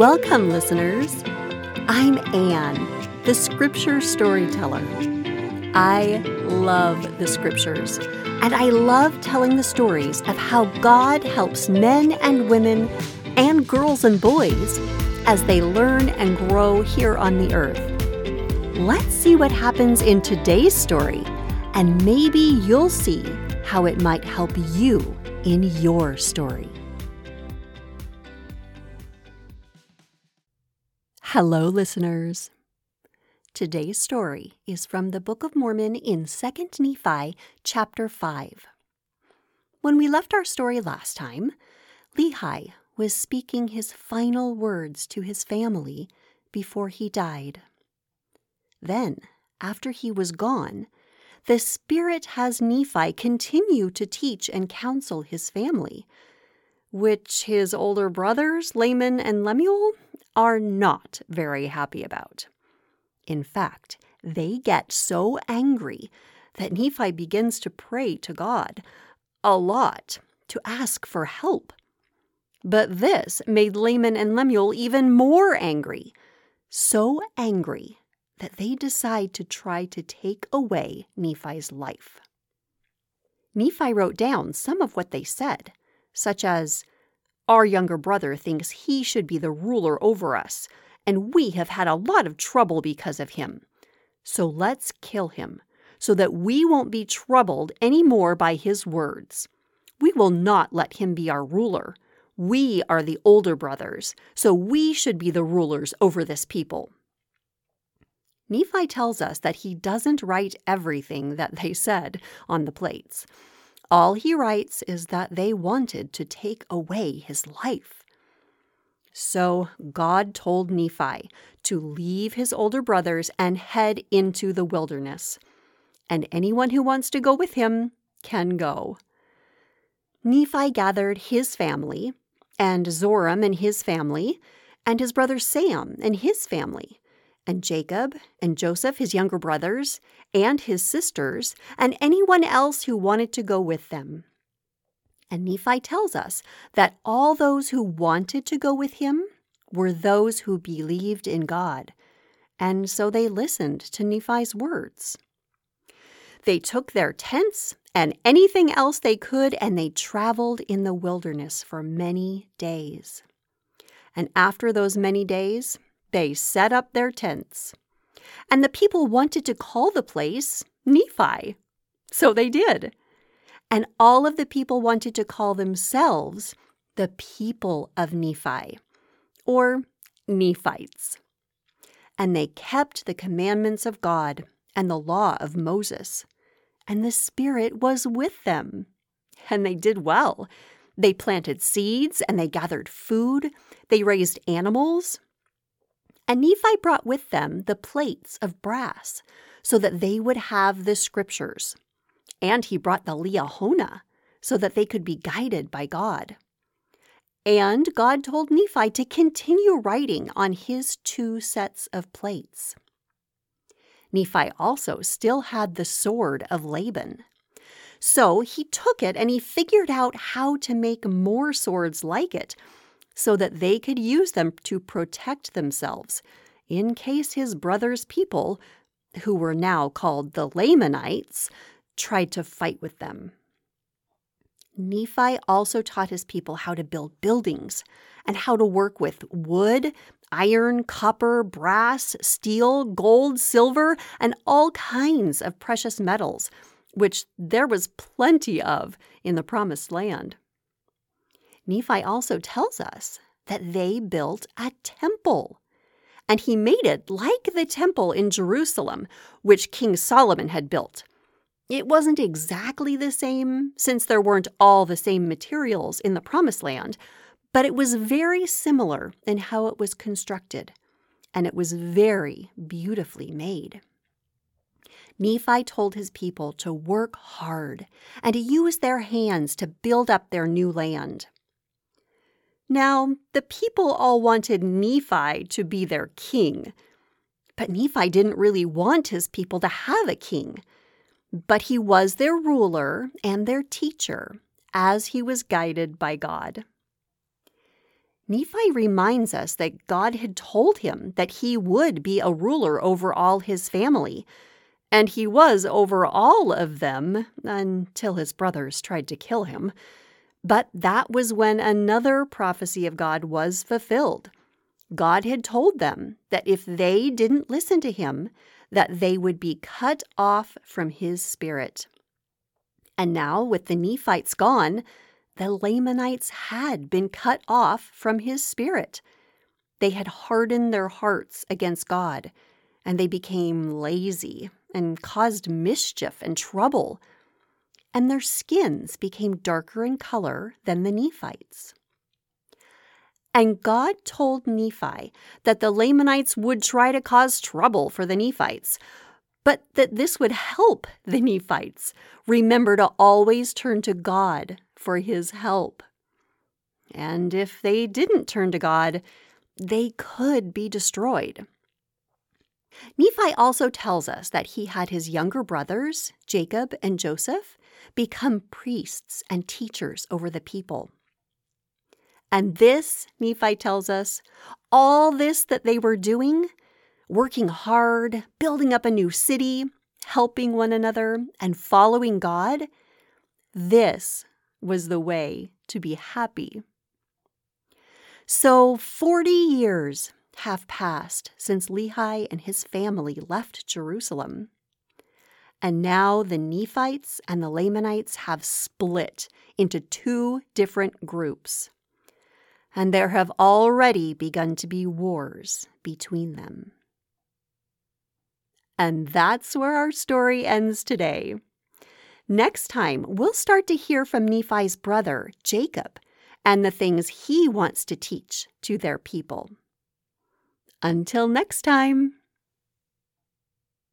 Welcome, listeners. I'm Anne, the scripture storyteller. I love the scriptures, and I love telling the stories of how God helps men and women and girls and boys as they learn and grow here on the earth. Let's see what happens in today's story, and maybe you'll see how it might help you in your story. Hello, listeners. Today's story is from the Book of Mormon in 2nd Nephi, chapter 5. When we left our story last time, Lehi was speaking his final words to his family before he died. Then, after he was gone, the Spirit has Nephi continue to teach and counsel his family, which his older brothers, Laman and Lemuel, are not very happy about. In fact, they get so angry that Nephi begins to pray to God a lot to ask for help. But this made Laman and Lemuel even more angry, so angry that they decide to try to take away Nephi's life. Nephi wrote down some of what they said, such as, our younger brother thinks he should be the ruler over us, and we have had a lot of trouble because of him. So let's kill him, so that we won't be troubled any more by his words. We will not let him be our ruler. We are the older brothers, so we should be the rulers over this people. Nephi tells us that he doesn't write everything that they said on the plates. All he writes is that they wanted to take away his life. So God told Nephi to leave his older brothers and head into the wilderness. And anyone who wants to go with him can go. Nephi gathered his family, and Zoram and his family, and his brother Sam and his family, and Jacob and Joseph, his younger brothers, and his sisters, and anyone else who wanted to go with them. And Nephi tells us that all those who wanted to go with him were those who believed in God, and so they listened to Nephi's words. They took their tents and anything else they could, and they traveled in the wilderness for many days. And after those many days, they set up their tents. And the people wanted to call the place Nephi. So they did. And all of the people wanted to call themselves the people of Nephi, or Nephites. And they kept the commandments of God and the law of Moses. And the Spirit was with them. And they did well. They planted seeds and they gathered food. They raised animals and Nephi brought with them the plates of brass, so that they would have the scriptures. And he brought the Liahona, so that they could be guided by God. And God told Nephi to continue writing on his two sets of plates. Nephi also still had the sword of Laban. So he took it and he figured out how to make more swords like it so that they could use them to protect themselves in case his brother's people, who were now called the Lamanites, tried to fight with them. Nephi also taught his people how to build buildings and how to work with wood, iron, copper, brass, steel, gold, silver, and all kinds of precious metals, which there was plenty of in the Promised Land. Nephi also tells us that they built a temple. And he made it like the temple in Jerusalem, which King Solomon had built. It wasn't exactly the same, since there weren't all the same materials in the Promised Land, but it was very similar in how it was constructed, and it was very beautifully made. Nephi told his people to work hard and to use their hands to build up their new land. Now, the people all wanted Nephi to be their king. But Nephi didn't really want his people to have a king. But he was their ruler and their teacher, as he was guided by God. Nephi reminds us that God had told him that he would be a ruler over all his family, and he was over all of them until his brothers tried to kill him. But that was when another prophecy of God was fulfilled. God had told them that if they didn't listen to him, that they would be cut off from his spirit. And now, with the Nephites gone, the Lamanites had been cut off from his spirit. They had hardened their hearts against God, and they became lazy and caused mischief and trouble. And their skins became darker in color than the Nephites. And God told Nephi that the Lamanites would try to cause trouble for the Nephites, but that this would help the Nephites remember to always turn to God for his help. And if they didn't turn to God, they could be destroyed. Nephi also tells us that he had his younger brothers, Jacob and Joseph, become priests and teachers over the people. And this, Nephi tells us, all this that they were doing, working hard, building up a new city, helping one another, and following God, this was the way to be happy. So, 40 years have passed since Lehi and his family left Jerusalem. And now the Nephites and the Lamanites have split into two different groups. And there have already begun to be wars between them. And that's where our story ends today. Next time, we'll start to hear from Nephi's brother, Jacob, and the things he wants to teach to their people. Until next time.